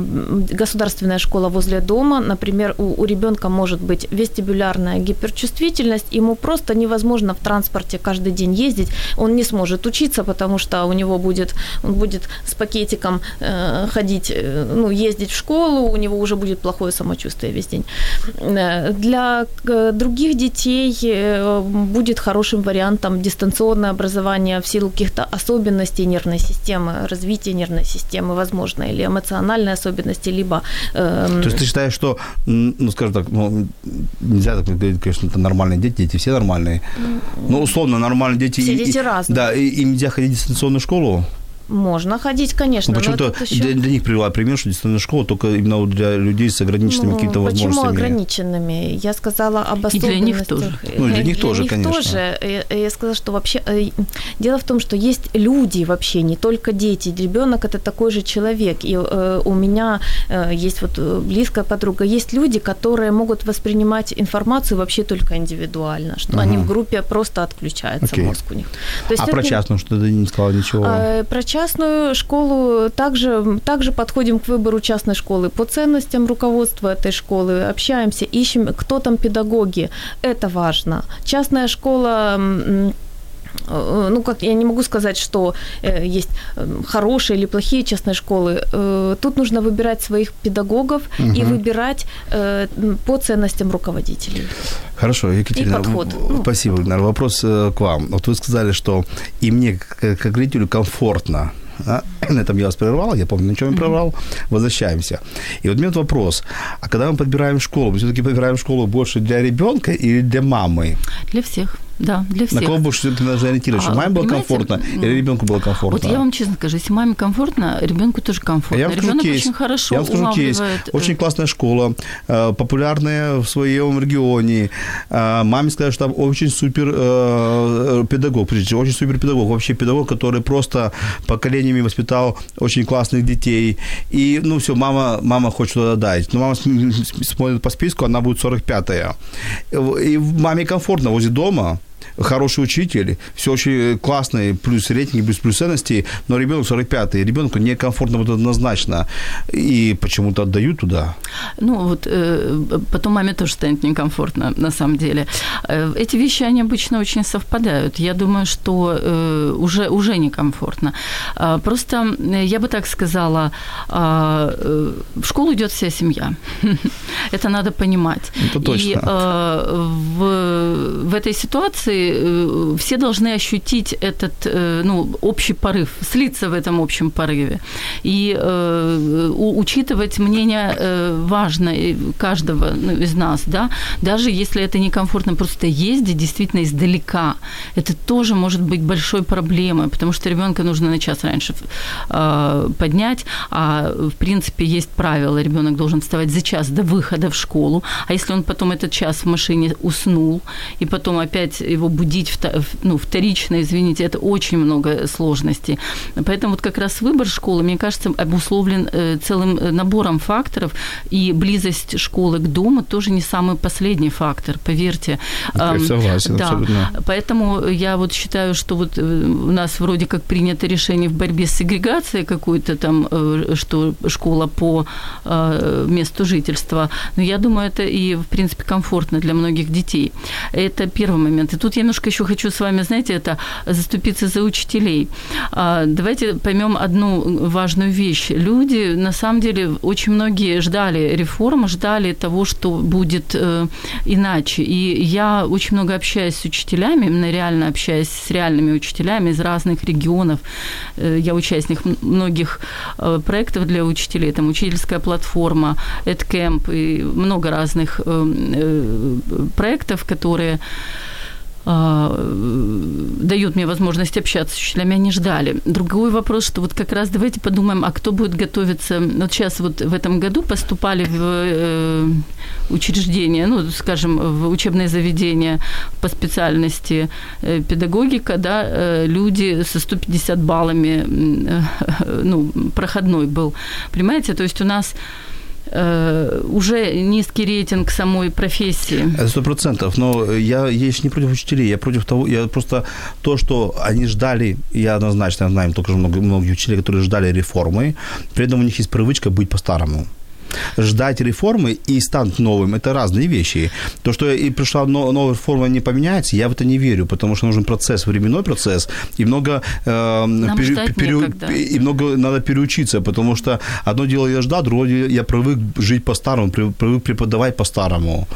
D: государственная школа возле дома, например, у, у ребенка может быть вестибулярная гиперчувствительность, ему просто невозможно в транспорте каждый день ездить, он не сможет учиться, потому что у него будет, он будет с пакетиком э, ходить, э, ну, ездить в школу, у него уже будет плохое самочувствие весь день. Э, Для э, других детей э, будет хорошим вариантом дистанционное образование в силу каких-то особенностей нервной системы, развития нервной системы, возможно, или эмоциональной особенности, либо эм,
B: То есть ты считаешь, что, ну, скажем так, ну, нельзя так говорить, конечно, это нормальные дети, дети все нормальные. Ну, условно, нормальные дети.
D: Все
B: и-
D: дети
B: и-
D: разные.
B: Да, и им нельзя ходить в дистанционную школу.
D: Можно ходить, конечно.
B: Ну,
D: но
B: почему-то
D: ещё-
B: для, для них привела пример, что дистанционная школа только именно для людей с ограниченными
D: Ну,
B: какими-то
D: Почему
B: возможностями.
D: ограниченными? Я сказала об
C: И для
D: особенностях.
C: них тоже.
B: Ну, и для них тоже, конечно.
D: тоже. Я, я сказала, что вообще э, дело в том, что есть люди вообще, не только дети. Ребенок это такой же человек. И э, у меня э, есть вот э, близкая подруга, есть люди, которые могут воспринимать информацию вообще только индивидуально, что они в группе просто отключается
B: Окей.
D: мозг у них. То
B: А
D: это
B: про
D: не-
B: частную, что ты не сказала ничего.
D: а, Про частную школу также, также подходим к выбору частной школы по ценностям руководства этой школы, общаемся, ищем, кто там педагоги. Это важно. Частная школа ну, как я не могу сказать, что э, есть э, хорошие или плохие частные школы. Э, Тут нужно выбирать своих педагогов и выбирать э, по ценностям руководителей.
B: Хорошо, Екатерина,
D: И подход. Ну.
B: спасибо, Ильнар. Вопрос э, к вам. Вот вы сказали, что и мне, как, как зрителю, комфортно. да? На этом я вас прервал, я помню, на чем я прервал. Возвращаемся. И вот у меня вот вопрос. А когда мы подбираем школу, мы все-таки подбираем школу больше для ребенка или для мамы?
C: Для всех, да, для всех.
B: На кого больше все-таки нужно ориентировать? Чтобы
C: А,
B: маме было комфортно или ребенку было комфортно?
C: Вот я вам честно скажу, если маме комфортно, ребенку тоже комфортно.
B: Я вам скажу
C: Ребенок
B: кейс.
C: очень хорошо
B: Я вам скажу кейс.
C: э,
B: Очень классная школа, э, популярная в своем регионе. Э, Маме сказали, что там очень супер педагог, очень супер педагог, вообще педагог, который просто поколениями воспитал очень классных детей. И, ну, все, мама, мама хочет туда дать. Но мама см- см- смотрит по списку, она будет 45-я. И маме комфортно возле дома, хороший учитель, все очень классно, плюс рейтинги, плюс плюс ценности, но ребенок 45-й, ребенку некомфортно вот однозначно, и почему-то отдают туда.
C: Ну, вот э, потом маме тоже станет некомфортно, на самом деле. Э, эти вещи, они обычно очень совпадают. Я думаю, что э, уже, уже некомфортно. А, просто, э, я бы так сказала, а, э, в школу идет вся семья. Это надо понимать.
B: Это точно.
C: И э, в, в этой ситуации э, все должны ощутить этот э, ну, общий порыв, слиться в этом общем порыве. И э, учитывать мнение э, важно каждого ну, из нас, да, даже если это некомфортно просто ездить действительно издалека, это тоже может быть большой проблемой, потому что ребенка нужно на час раньше э, поднять, а в принципе есть правило, ребенок должен вставать за час до выхода в школу, а если он потом этот час в машине уснул, и потом опять его будить, ну, вторично, извините, это очень много сложностей. Поэтому вот как раз выбор школы, мне кажется, обусловлен э, целым э, набором факторов, и близость школы к дому тоже не самый последний фактор, поверьте.
B: Я согласен,
C: да.
B: абсолютно.
C: Поэтому я вот считаю, что вот э, у нас вроде как принято решение в борьбе с сегрегацией какой-то там, что школа по месту жительства, но я думаю, это и, в принципе, комфортно для многих детей. Это первый момент. И тут я немножко еще хочу с вами, знаете, это заступиться за учителей. А, давайте поймем одну важную вещь. Люди, на самом деле, очень многие ждали реформ, ждали того, что будет э, иначе. И я очень много общаюсь с учителями, именно реально общаюсь с реальными учителями из разных регионов. Э, я участник многих э, проектов для учителей, там учительская платформа, EdCamp и много разных проектов, которые а, дают мне возможность общаться с учителями, они ждали. Другой вопрос, что вот как раз давайте подумаем, а кто будет готовиться, вот сейчас вот в этом году поступали в э, учреждения, ну, скажем, в учебное заведение по специальности э, педагогика, да, э, люди со 150 баллами, ну, проходной был, понимаете, то есть у нас уже низкий рейтинг самой профессии.
B: Сто процентов. Но я, я еще не против учителей. Я против того, я просто то, что они ждали, я однозначно знаю только же много, многие учителей, которые ждали реформы, при этом у них есть привычка быть по-старому ждать реформы и станут новым, это разные вещи. То, что и пришла новая реформа не поменяется, я в это не верю, потому что нужен процесс, временной процесс, и много, э, пере, пере, и много надо переучиться, потому что одно дело я ждал, другое дело я привык жить по-старому, привык преподавать по-старому.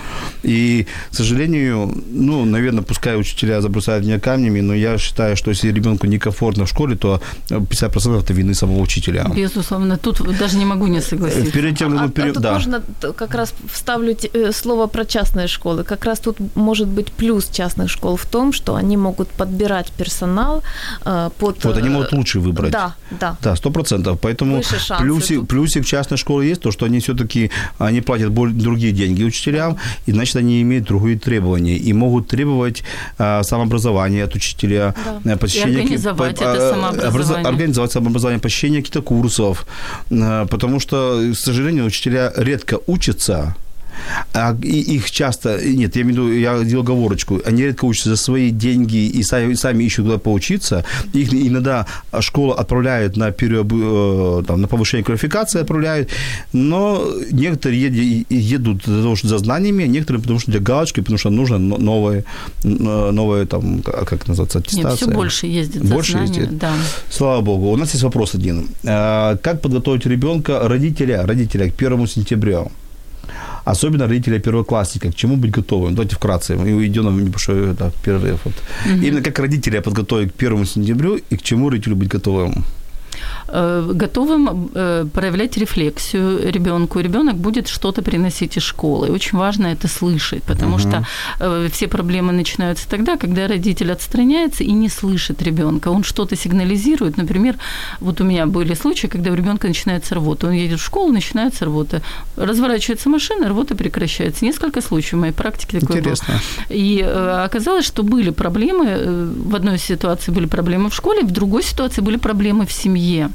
B: И, к сожалению, ну, наверное, пускай учителя забросают меня камнями, но я считаю, что если ребенку некомфортно в школе, то 50% это вины самого учителя.
C: Безусловно, тут даже не могу не согласиться.
B: Перед тем,
D: а, период, а тут да. можно как раз вставлю э, слово про частные школы. Как раз тут может быть плюс частных школ в том, что они могут подбирать персонал э, под...
B: Вот они могут лучше выбрать.
D: Да, да.
B: Да, сто процентов. Поэтому плюсик, плюсик частной школы есть, то, что они все-таки, они платят более, другие деньги учителям, и значит, они имеют другие требования, и могут требовать а, самообразования от учителя,
C: да. посещение... И организовать по, это самообразование.
B: Организовать самообразование, посещение каких-то курсов, потому что, к сожалению, учителя редко учатся, а их часто, нет, я имею в виду, я делал оговорочку, они редко учатся за свои деньги и сами, сами ищут куда поучиться. Их иногда школа отправляет на, переоб, э, там, на повышение квалификации, отправляют, но некоторые едут за, того, что за знаниями, а некоторые потому что для галочки, потому что нужно новое, новое там, как называется, аттестация. Нет,
C: все больше ездит
B: Больше
C: знания,
B: ездит?
C: Да.
B: Слава богу. У нас есть вопрос один. А, как подготовить ребенка, родителя, родителя к первому сентября? Особенно родителя первоклассника, к чему быть готовым. Давайте вкратце, мы уйдем на небольшой это, перерыв. Вот. Угу. Именно как родителя подготовить к первому сентябрю и к чему родителю быть готовым.
C: Э, готовым э, проявлять рефлексию ребенку. Ребенок будет что-то приносить из школы. И очень важно это слышать, потому угу. что э, все проблемы начинаются тогда, когда родитель отстраняется и не слышит ребенка. Он что-то сигнализирует. Например, вот у меня были случаи, когда у ребенка начинается рвота. Он едет в школу, начинается рвота. Разворачивается машина, рвота прекращается. Несколько случаев в моей практике такое
B: Интересно.
C: было. И оказалось, что были проблемы. В одной ситуации были проблемы в школе, в другой ситуации были проблемы в семье семье.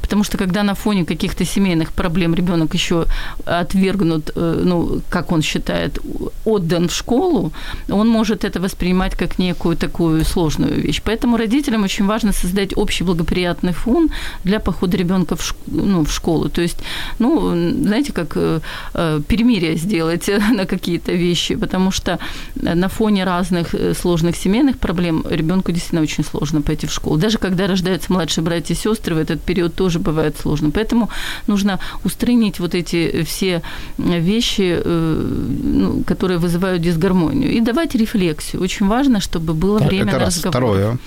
C: Потому что когда на фоне каких-то семейных проблем ребенок еще отвергнут, э, ну, как он считает, отдан в школу, он может это воспринимать как некую такую сложную вещь. Поэтому родителям очень важно создать общий благоприятный фон для похода ребенка в, ну, в школу. То есть, ну, знаете, как э, э, перемирие сделать на какие-то вещи, потому что на фоне разных сложных семейных проблем ребенку действительно очень сложно пойти в школу. Даже когда рождаются младшие братья и сестры, в этот период тоже бывает сложно. Поэтому нужно устранить вот эти все вещи, ну, которые вызывают дисгармонию, и давать рефлексию. Очень важно, чтобы было
B: Так,
C: время
B: это
C: на
B: раз.
C: разговор.
B: Второе.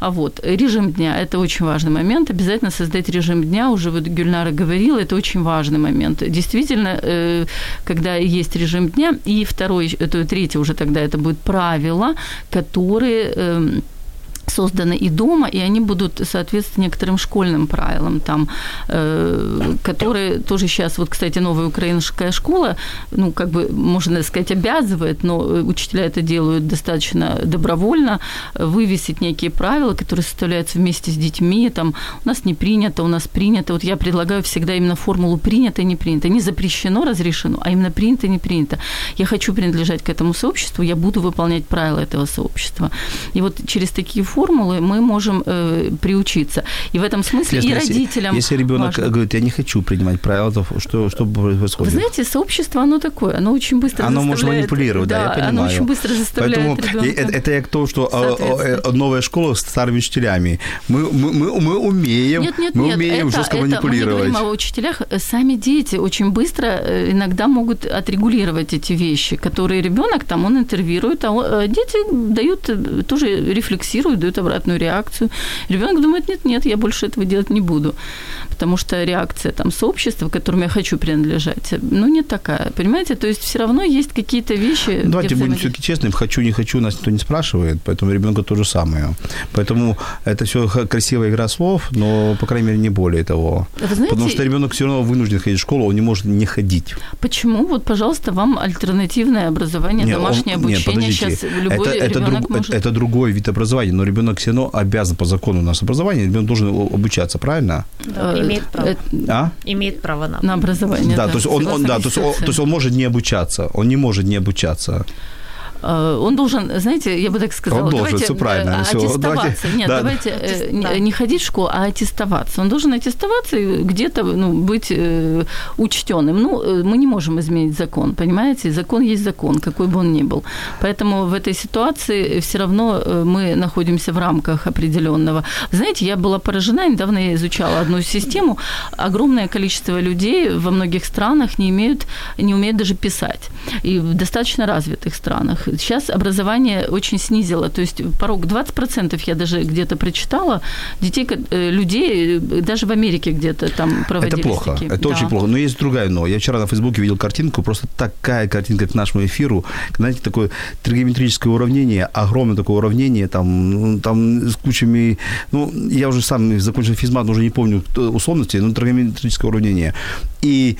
C: А вот режим дня – это очень важный момент. Обязательно создать режим дня. Уже вот Гюльнара говорила, это очень важный момент. Действительно, э, когда есть режим дня, и второй, это третий уже тогда это будет правила, которые эм, созданы и дома, и они будут соответствовать некоторым школьным правилам, там, э, которые тоже сейчас, вот, кстати, новая украинская школа, ну, как бы, можно сказать, обязывает, но учителя это делают достаточно добровольно, вывесить некие правила, которые составляются вместе с детьми, там, у нас не принято, у нас принято, вот я предлагаю всегда именно формулу принято не принято, не запрещено, разрешено, а именно принято не принято. Я хочу принадлежать к этому сообществу, я буду выполнять правила этого сообщества. И вот через такие формулы мы можем э, приучиться. И в этом смысле
B: Если-
C: и родителям
B: Если ребенок
C: важно.
B: говорит, я не хочу принимать правила, то что, что
C: Вы
B: происходит?
C: знаете, сообщество, оно такое, оно очень быстро
B: Оно может манипулировать, да, я понимаю.
C: оно очень быстро заставляет
B: Поэтому
C: ребенка.
B: это, это я к тому, что а, а, э, новая школа с старыми учителями. Мы, мы, мы, мы умеем,
C: Нет, нет,
B: мы
C: нет,
B: умеем
C: это,
B: жестко
C: это, Мы не
B: манипулировать.
C: говорим о учителях. Сами дети очень быстро э, иногда могут отрегулировать эти вещи, которые ребенок там, он интервьюирует, а э, дети дают, тоже рефлексируют, дают обратную реакцию. Ребенок думает, нет, нет, я больше этого делать не буду. Потому что реакция там сообщества, к которому я хочу принадлежать, ну, не такая. Понимаете? То есть все равно есть какие-то вещи.
B: Ну, Давайте будем все-таки честными. Хочу, не хочу, нас никто не спрашивает, поэтому ребенку то же самое. Поэтому это все красивая игра слов, но, по крайней мере, не более того.
C: Вы знаете,
B: Потому что ребенок все равно вынужден ходить в школу, он не может не ходить.
C: Почему? Вот, пожалуйста, вам альтернативное образование,
B: Не,
C: домашнее
B: он-
C: обучение.
B: подождите.
C: Сейчас любой
B: это, это, друг-
C: может...
B: это другой вид образования, но ребенок все равно обязан по закону у нас образования, ребенок должен обучаться, правильно?
D: Да, имеет право.
C: э,
B: А?
D: Имеет право на.
C: на образование.
B: да, то есть он, он, да, то есть он, то есть он может не обучаться, он не может не обучаться.
C: Э, Он должен, знаете, я бы так сказала,
B: Он должен,
C: давайте,
B: всё правильно,
C: э, аттестоваться.
B: давайте,
C: Нет,
B: да,
C: давайте э,
D: Аттест-
C: не- не ходить в школу, а аттестоваться. Он должен аттестоваться и где-то ну, быть э, учтенным. Ну, мы не можем изменить закон, понимаете? Закон есть закон, какой бы он ни был. Поэтому в этой ситуации все равно мы находимся в рамках определенного. Знаете, я была поражена, недавно я изучала одну систему. Огромное количество людей во многих странах не имеют, не умеют даже писать. И в достаточно развитых странах. Сейчас образование очень снизило. То есть порог 20% я даже где-то прочитала. Детей, э, людей, э, даже в Америке где-то там проводились
B: Это плохо,
C: такие.
B: это
C: Да.
B: очень плохо. Но есть другая но. Я вчера на Фейсбуке видел картинку, просто такая картинка к нашему эфиру. Знаете, такое тригонометрическое уравнение, огромное такое уравнение, там, ну, там с кучами... Ну, я уже сам закончил физмат, уже не помню кто- условностей, но тригонометрическое уравнение. И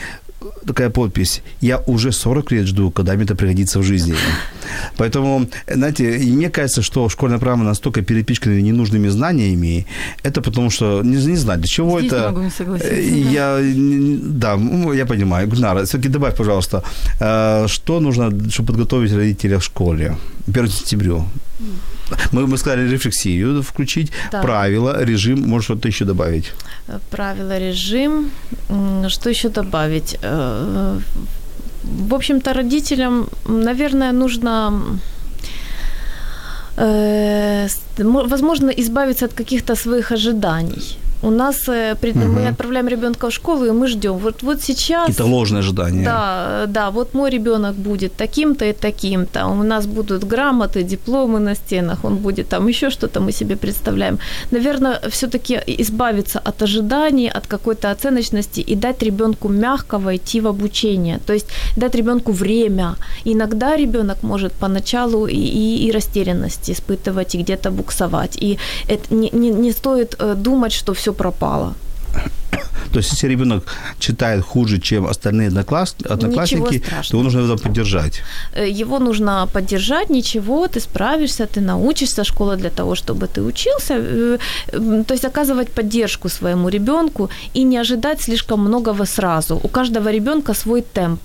B: такая подпись. Я уже 40 лет жду, когда мне это пригодится в жизни. Поэтому, знаете, мне кажется, что школьная программа настолько перепичкана ненужными знаниями, это потому что не, не знаю, для чего
C: Здесь
B: это...
C: могу не согласиться,
B: Э,
C: да.
B: Я, н- да, ну, я понимаю. Гульнара, все-таки добавь, пожалуйста, э, что нужно, чтобы подготовить родителя в школе? 1 сентябрю. Мы, мы сказали рефлексию включить,
D: Да.
B: правила, режим, может что-то еще добавить.
D: Правила, режим. Что еще добавить? Э, В общем-то, родителям, наверное, нужно э, возможно, избавиться от каких-то своих ожиданий. У нас при- мы отправляем ребенка в школу, и мы ждем. Вот, вот сейчас
B: Какие-то ложные ожидания.
D: да, да, вот мой ребенок будет таким-то и таким-то. У нас будут грамоты, дипломы на стенах, он будет там еще что-то мы себе представляем. Наверное, все-таки избавиться от ожиданий, от какой-то оценочности и дать ребенку мягко войти в обучение. То есть дать ребенку время. Иногда ребенок может поначалу и, и, и растерянность испытывать, и где-то буксовать. И это не, не, не стоит э, думать, что все пропало.
B: То есть, если ребенок читает хуже, чем остальные однокласс... одноклассники, то его нужно поддержать.
D: Э, его нужно поддержать, ничего, ты справишься, ты научишься, школа для того, чтобы ты учился. Э, то есть оказывать поддержку своему ребенку и не ожидать слишком многого сразу. У каждого ребенка свой темп.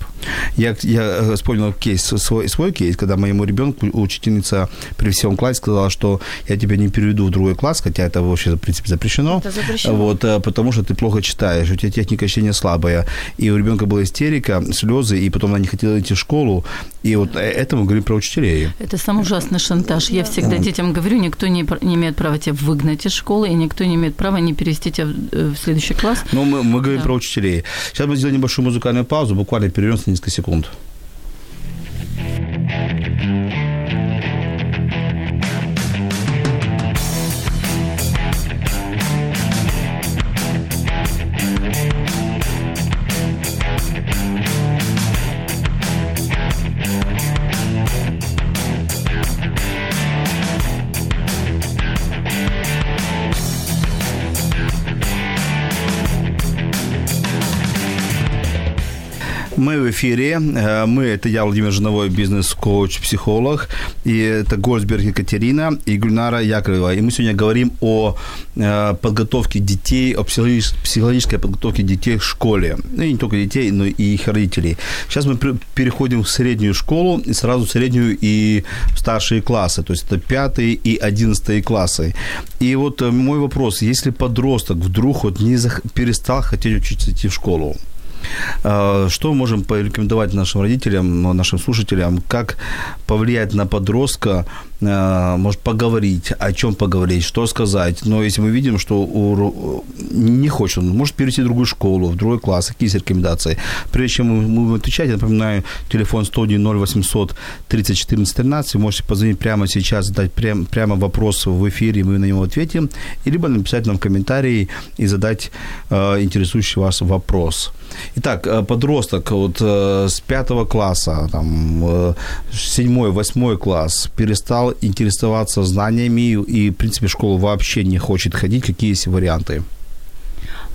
B: Я, я э, вспомнил кейс, свой, свой кейс, когда моему ребенку учительница при всем классе сказала, что я тебя не переведу в другой класс, хотя это вообще, в принципе, запрещено.
D: Это запрещено.
B: Вот, потому что ты плохо читаешь, у тебя техника чтения слабая. И у ребенка была истерика, слезы, и потом она не хотела идти в школу. И вот это мы говорим про учителей.
C: Это самый ужасный шантаж. Я всегда детям говорю, никто не, не имеет права тебя выгнать из школы, и никто не имеет права не перевести тебя в, э, в следующий класс.
B: Но мы, мы говорим да. про учителей. Сейчас мы сделаем небольшую музыкальную паузу, буквально перервемся несколько секунд. Мы в эфире. Э, мы, это я, Владимир Жиновой, бизнес-коуч, психолог. И это Гольцберг Екатерина и Гульнара Яковлева. И мы сегодня говорим о э, подготовке детей, о психологической подготовке детей в школе. Ну, и не только детей, но и их родителей. Сейчас мы переходим в среднюю школу, и сразу в среднюю и в старшие классы. То есть это пятые и одиннадцатые классы. И вот э, мой вопрос. Если подросток вдруг вот не перестал хотеть учиться идти в школу, Э, что можем порекомендовать нашим родителям, нашим слушателям, как повлиять на подростка, может, поговорить, о чем поговорить, что сказать. Но если мы видим, что у, не хочет он, может перейти в другую школу, в другой класс, какие есть рекомендации. Прежде чем мы будем отвечать, я напоминаю, телефон 101 0800 30 14 13. Вы можете позвонить прямо сейчас, задать прям, прямо вопрос в эфире, мы на него ответим. И либо написать нам комментарии и задать э, интересующий вас вопрос. Итак, э, подросток вот э, с пятого класса, там, э, седьмой, восьмой класс перестал интересоваться знаниями и, в принципе, в школу вообще не хочет ходить. Какие есть варианты?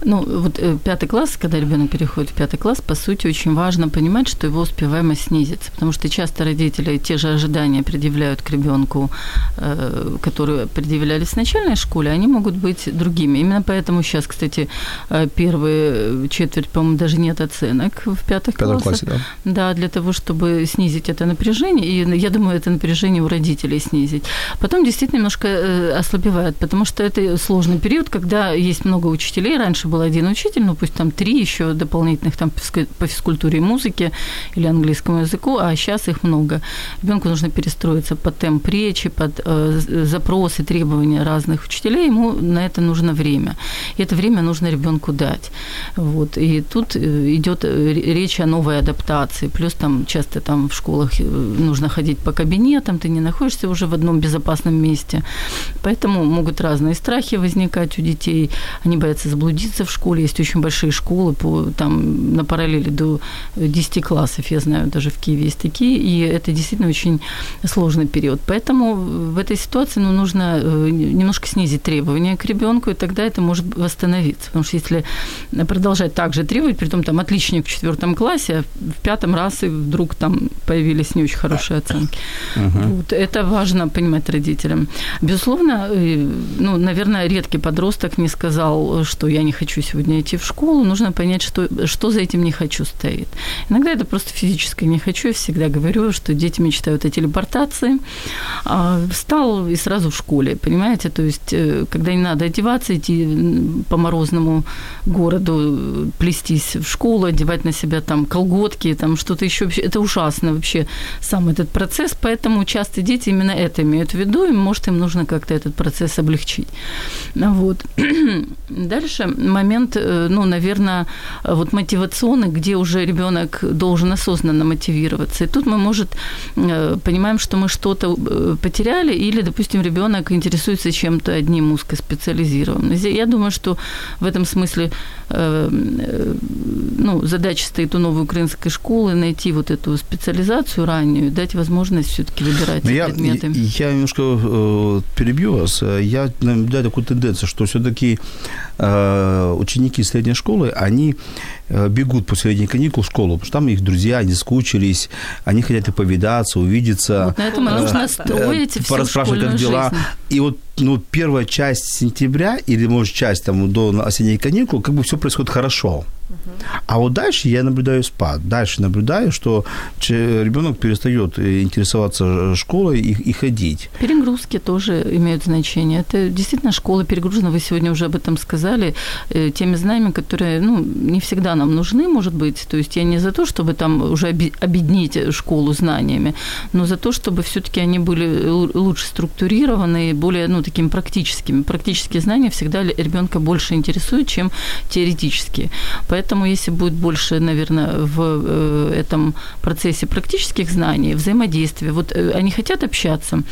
C: Ну, вот э, пятый класс, когда ребенок переходит в пятый класс, по сути, очень важно понимать, что его успеваемость снизится, потому что часто родители те же ожидания предъявляют к ребенку, э, которые предъявлялись в начальной школе, они могут быть другими. Именно поэтому сейчас, кстати, э, первые четверть, по-моему, даже нет оценок в пятых в классах. классе, да. Да, для того, чтобы снизить это напряжение, и я думаю, это напряжение у родителей снизить. Потом действительно немножко ослабевает, потому что это сложный период, когда есть много учителей, раньше раньше был один учитель, ну пусть там три еще дополнительных там по физкультуре и музыке или английскому языку, а сейчас их много. Ребенку нужно перестроиться под темп речи, под э, запросы, требования разных учителей, ему на это нужно время. И это время нужно ребенку дать. Вот. И тут э, идет э, речь о новой адаптации. Плюс там часто там в школах э, нужно ходить по кабинетам, ты не находишься уже в одном безопасном месте. Поэтому могут разные страхи возникать у детей. Они боятся заблудиться учиться в школе. Есть очень большие школы по, там, на параллели до 10 классов, я знаю, даже в Киеве есть такие, и это действительно очень сложный период. Поэтому в этой ситуации ну, нужно э, немножко снизить требования к ребенку, и тогда это может восстановиться. Потому что если продолжать так же требовать, при том там отличник в четвертом классе, а в пятом раз и вдруг там появились не очень хорошие оценки. Uh-huh. Вот, это важно понимать родителям. Безусловно, э, ну, наверное, редкий подросток не сказал, что я не хочу сегодня идти в школу, нужно понять, что, что за этим не хочу стоит. Иногда это просто физическое не хочу. Я всегда говорю, что дети мечтают о телепортации. А, встал и сразу в школе, понимаете? То есть, э, когда не надо одеваться, идти по морозному городу, плестись в школу, одевать на себя там колготки, там что-то еще. Это ужасно вообще сам этот процесс, поэтому часто дети именно это имеют в виду, и может им нужно как-то этот процесс облегчить. Вот. Дальше момент, э, ну, наверное, вот мотивационный, где уже ребенок должен осознанно мотивироваться. И тут мы, может, э, понимаем, что мы что-то э, потеряли, или, допустим, ребенок интересуется чем-то одним узкоспециализированным. Я думаю, что в этом смысле ну, задача стоит у новой украинской школы найти вот эту специализацию раннюю, дать возможность все-таки выбирать Но
B: я,
C: предметы.
B: Я, я немножко перебью вас. Я наблюдаю такую тенденцию, что все-таки э, ученики средней школы, они бегут после летних каникул в школу, потому что там их друзья, они скучились, они хотят и повидаться, увидеться.
C: Вот на этом и нужно строить всю
B: пораспрашивать, как дела.
C: жизнь.
B: И вот ну, первая часть сентября или, может, часть там до осенней каникул, как бы все происходит хорошо. А вот дальше я наблюдаю спад. Дальше наблюдаю, что ребенок перестает э, интересоваться школой и, и ходить.
C: Перегрузки тоже имеют значение. Это действительно школа перегружена. Вы сегодня уже об этом сказали. э, Теми знаниями, которые ну, не всегда нам нужны, может быть. То есть я не за то, чтобы там уже объединить школу знаниями, но за то, чтобы все-таки они были лу- лучше структурированы, более ну, такими практическими. Практические знания всегда ребенка больше интересуют, чем теоретические. Поэтому если будет больше, наверное, в э, этом процессе практических знаний, взаимодействия, вот э, они хотят общаться,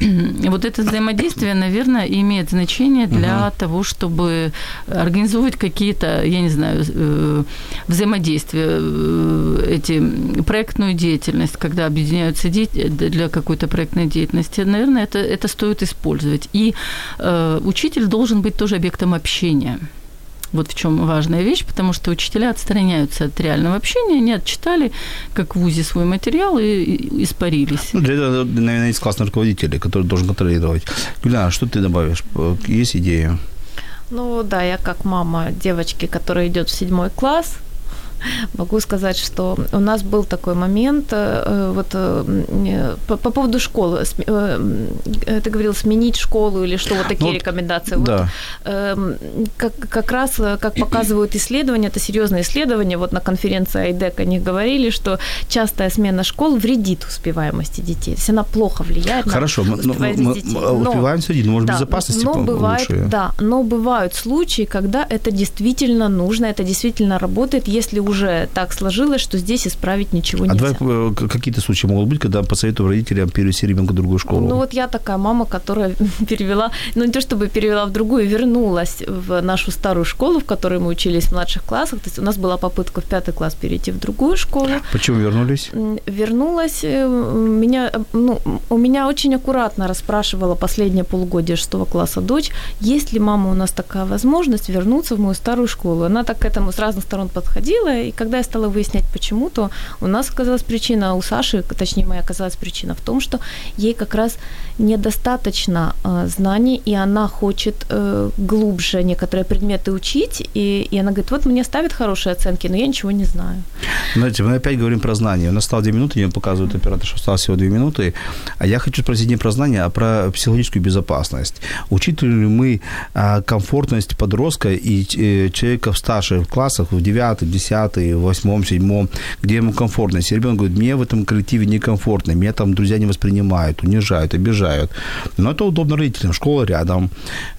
C: вот это взаимодействие, наверное, имеет значение для
B: Мгм.
C: того, чтобы организовывать какие-то, я не знаю, э, взаимодействия, э, эти проектную деятельность, когда объединяются дети для какой-то проектной деятельности. Наверное, это, это стоит использовать. И э, учитель должен быть тоже объектом общения. Вот в чем важная вещь, потому что учителя отстраняются от реального общения, они отчитали, как в ВУЗе, свой материал и, и испарились.
B: Ну, для этого, наверное, есть классный руководитель, который должен контролировать. Юлиана, что ты добавишь? Есть идея?
D: Ну да, я как мама девочки, которая идет в седьмой класс, могу сказать, что у нас был такой момент, э, вот э, э, по, по поводу школы, ты говорил сменить школу или что, вот такие
B: Ну,
D: рекомендации. Вот,
B: Да.
D: эм, как, как раз, как показывают исследования, это серьезные исследования, вот на конференции IDEC они говорили, что частая смена школ вредит успеваемости детей, то есть она плохо влияет
B: Хорошо,
D: на
B: ну,
D: успеваемость
B: мы,
D: детей.
B: мы
D: Но-
B: успеваем следить, но, может,
D: да,
B: безопасности
D: но бывает,
B: лучше.
D: Да, но бывают случаи, когда это действительно нужно, это действительно работает, если уже так сложилось, что здесь исправить ничего
B: А
D: нельзя.
B: к- какие-то случаи могут быть, когда посоветую родителям перевести ребенка в другую школу?
D: Ну вот я такая мама, которая перевела, ну не то чтобы перевела в другую, вернулась в нашу старую школу, в которой мы учились в младших классах. То есть у нас была попытка в пятый класс перейти в другую школу.
B: Почему вернулись?
D: Вернулась, э, меня, э, ну, у меня очень аккуратно расспрашивала последнее полугодие шестого класса дочь, есть ли, мама, у нас такая возможность вернуться в мою старую школу. Она так к этому с разных сторон подходила, и когда я стала выяснять, почему, то у нас оказалась причина, а у Саши, точнее, моя оказалась причина в том, что ей как раз недостаточно э, знаний, и она хочет э, глубже некоторые предметы учить, и, и она говорит, вот мне ставят хорошие оценки, но я ничего не знаю.
B: Знаете, мы опять говорим про знания. У нас осталось 2 минуты, мне показывает оператор, что осталось всего 2 минуты. А я хочу спросить не про знания, а про психологическую безопасность. Учитываем ли мы а, комфортность подростка и э, человека в старших классах, в 9, 10, 8, 7, где ему комфортно? Если ребенок говорит, мне в этом коллективе некомфортно, меня там друзья не воспринимают, унижают, обижают. Но это удобно родителям. Школа рядом.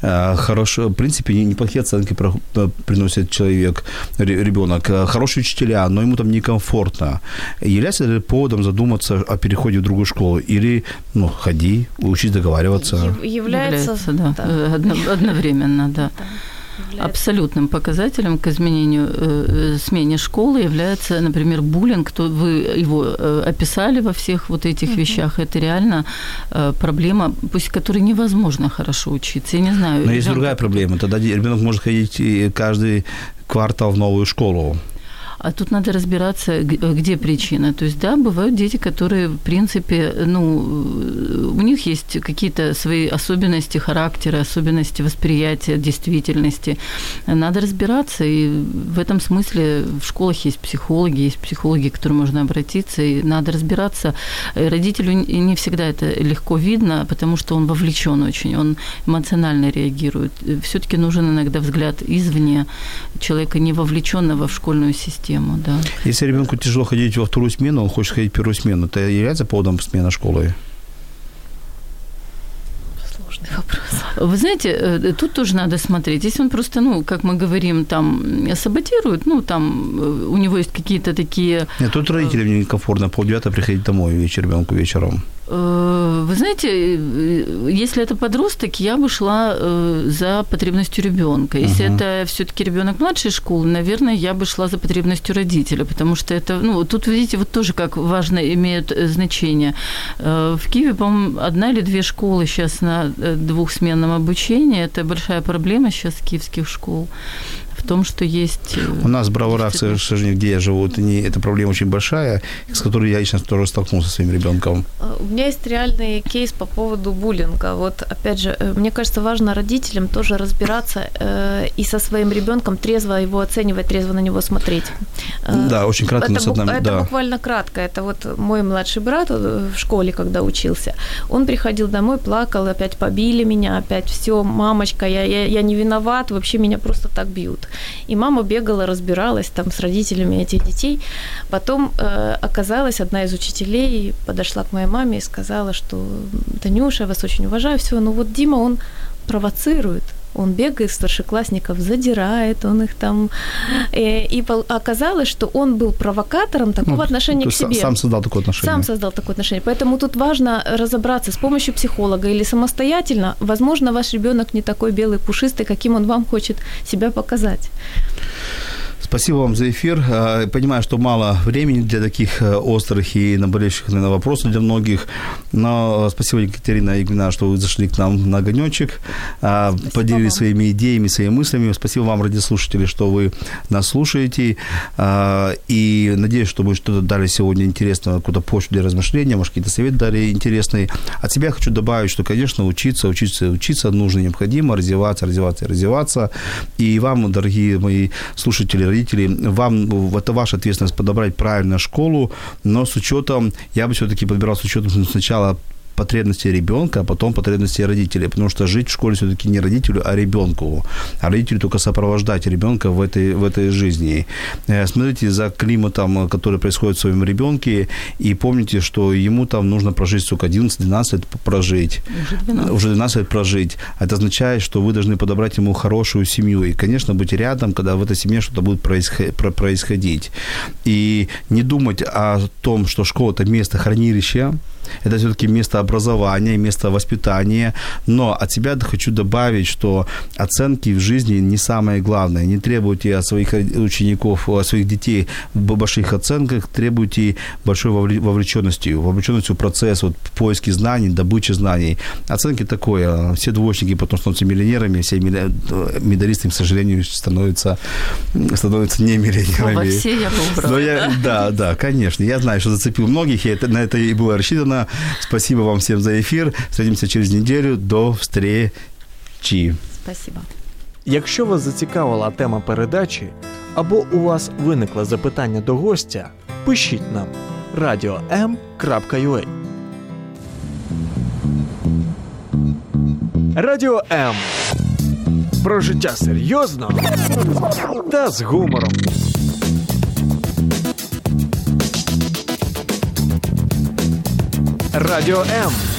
B: Э, Хорошо, в принципе, не- неплохие оценки э, приносит человек, ре- ребенок. Э, Хорошие учителя, но ему там некомфортно. Является ли поводом задуматься о переходе в другую школу? Или, ну, ходи, учись договариваться.
D: Ев- является,
C: да, э, одно- одновременно, да.
D: Является-
C: Абсолютным показателем к изменению э, э, смене школы является, например, буллинг. То вы его э, описали во всех вот этих вещах. Это реально э, проблема, пусть которой невозможно хорошо учиться. Я не знаю.
B: Но есть
C: ребёнка,
B: другая проблема. Тогда ребенок может ходить и каждый квартал в новую школу.
C: А тут надо разбираться, э, где причина. То есть, да, бывают дети, которые, в принципе, ну, э, у них есть какие-то свои особенности характера, особенности восприятия действительности. Надо разбираться, и в этом смысле в школах есть психологи, есть психологи, к которым можно обратиться, и надо разбираться. Э, Родителю не всегда это легко видно, потому что он вовлечен очень, он эмоционально реагирует. Все-таки нужен иногда взгляд извне человека, не вовлеченного в школьную систему, да.
B: Если ребенку тяжело ходить во вторую смену, он хочет ходить в первую смену, это является поводом смены школы?
D: Сложный вопрос.
C: Вы знаете, э, тут тоже надо смотреть. Если он просто, ну, как мы говорим, там саботирует, ну, там э, у него есть какие-то такие
B: Нет, тут родителям некомфортно полдевятого приходить домой вечер ребенку вечером.
C: Э, вы знаете, э, если это подросток, я бы шла э, за потребностью ребенка. Если uh-huh. это все-таки ребенок младшей школы, наверное, я бы шла за потребностью родителя, потому что это, ну, тут, видите, вот тоже как важно имеет значение. В Киеве, по-моему, одна или две школы сейчас на двухсменном обучении. Это большая проблема сейчас киевских школ в том, что есть...
B: Э, У нас в Броварах, к сожалению, где я живу, это не, эта проблема очень большая, с которой я лично тоже столкнулся со своим ребенком.
D: А, у меня есть реальный кейс по поводу буллинга. Вот, опять же, э, мне кажется, важно родителям тоже разбираться э, и со своим ребенком трезво его оценивать, трезво на него смотреть.
B: Э, да, очень кратко.
D: Это,
B: бу-
D: это
B: да.
D: буквально кратко. Это вот мой младший брат в школе, когда учился, он приходил домой, плакал, опять побили меня, опять все, мамочка, я, я, я не виноват, вообще меня просто так бьют. И мама бегала, разбиралась там с родителями этих детей. Потом э, оказалась одна из учителей, подошла к моей маме и сказала, что Танюша, я вас очень уважаю, все, но вот Дима, он провоцирует, он бегает, старшеклассников задирает, он их там... И, и оказалось, что он был провокатором такого ну, отношения к себе.
B: Сам создал такое отношение.
D: Сам создал такое отношение. Поэтому тут важно разобраться с помощью психолога или самостоятельно. Возможно, ваш ребенок не такой белый, пушистый, каким он вам хочет себя показать.
B: Спасибо вам за эфир. А, понимаю, что мало времени для таких э, острых и наболевших наверное, вопросов для многих. Но спасибо, Екатерина Игвина, что вы зашли к нам на огонечек, а, спасибо поделились вам. своими идеями, своими мыслями. Спасибо вам, радиослушатели, что вы нас слушаете. А, и надеюсь, что мы что-то дали сегодня интересного, какую-то почву для размышления, может, какие-то советы дали интересные. От себя хочу добавить, что, конечно, учиться, учиться, учиться нужно, необходимо, развиваться, развиваться, развиваться. И вам, дорогие мои слушатели, родители, вам, это ваша ответственность подобрать правильную школу, но с учетом, я бы все-таки подбирал с учетом сначала потребности ребенка, а потом потребности родителей, потому что жить в школе все-таки не родителю, а ребенку, а родителю только сопровождать ребенка в этой, в этой жизни. Э, смотрите за климатом, который происходит в своем ребенке, и помните, что ему там нужно прожить, сколько, 11-12 лет прожить.
C: Уже 12.
B: Уже 12 лет прожить. Это означает, что вы должны подобрать ему хорошую семью, и, конечно, быть рядом, когда в этой семье что-то будет происходить. И не думать о том, что школа – это место хранилища, это все-таки место образования, место воспитания. Но от себя хочу добавить, что оценки в жизни не самое главное. Не требуйте от своих учеников, от своих детей больших оценках, требуйте большой вовлеченности, вовлеченности в процесс вот, поиски знаний, добычи знаний. Оценки такое. Все двоечники потом становятся миллионерами, все медалисты, к сожалению, становятся, становятся не миллионерами. Во
C: все я Но
B: я, да, да, конечно. Я знаю, что зацепил многих, и это, на это и было рассчитано Спасибо вам всем за эфир. Встретимся через неделю. До встречи.
D: Спасибо.
A: Якщо вас зацікавила тема передачі або у вас виникло запитання до гостя, пишіть нам radio.m.ua Радіо М. Про життя серйозно та з гумором. Радіо М.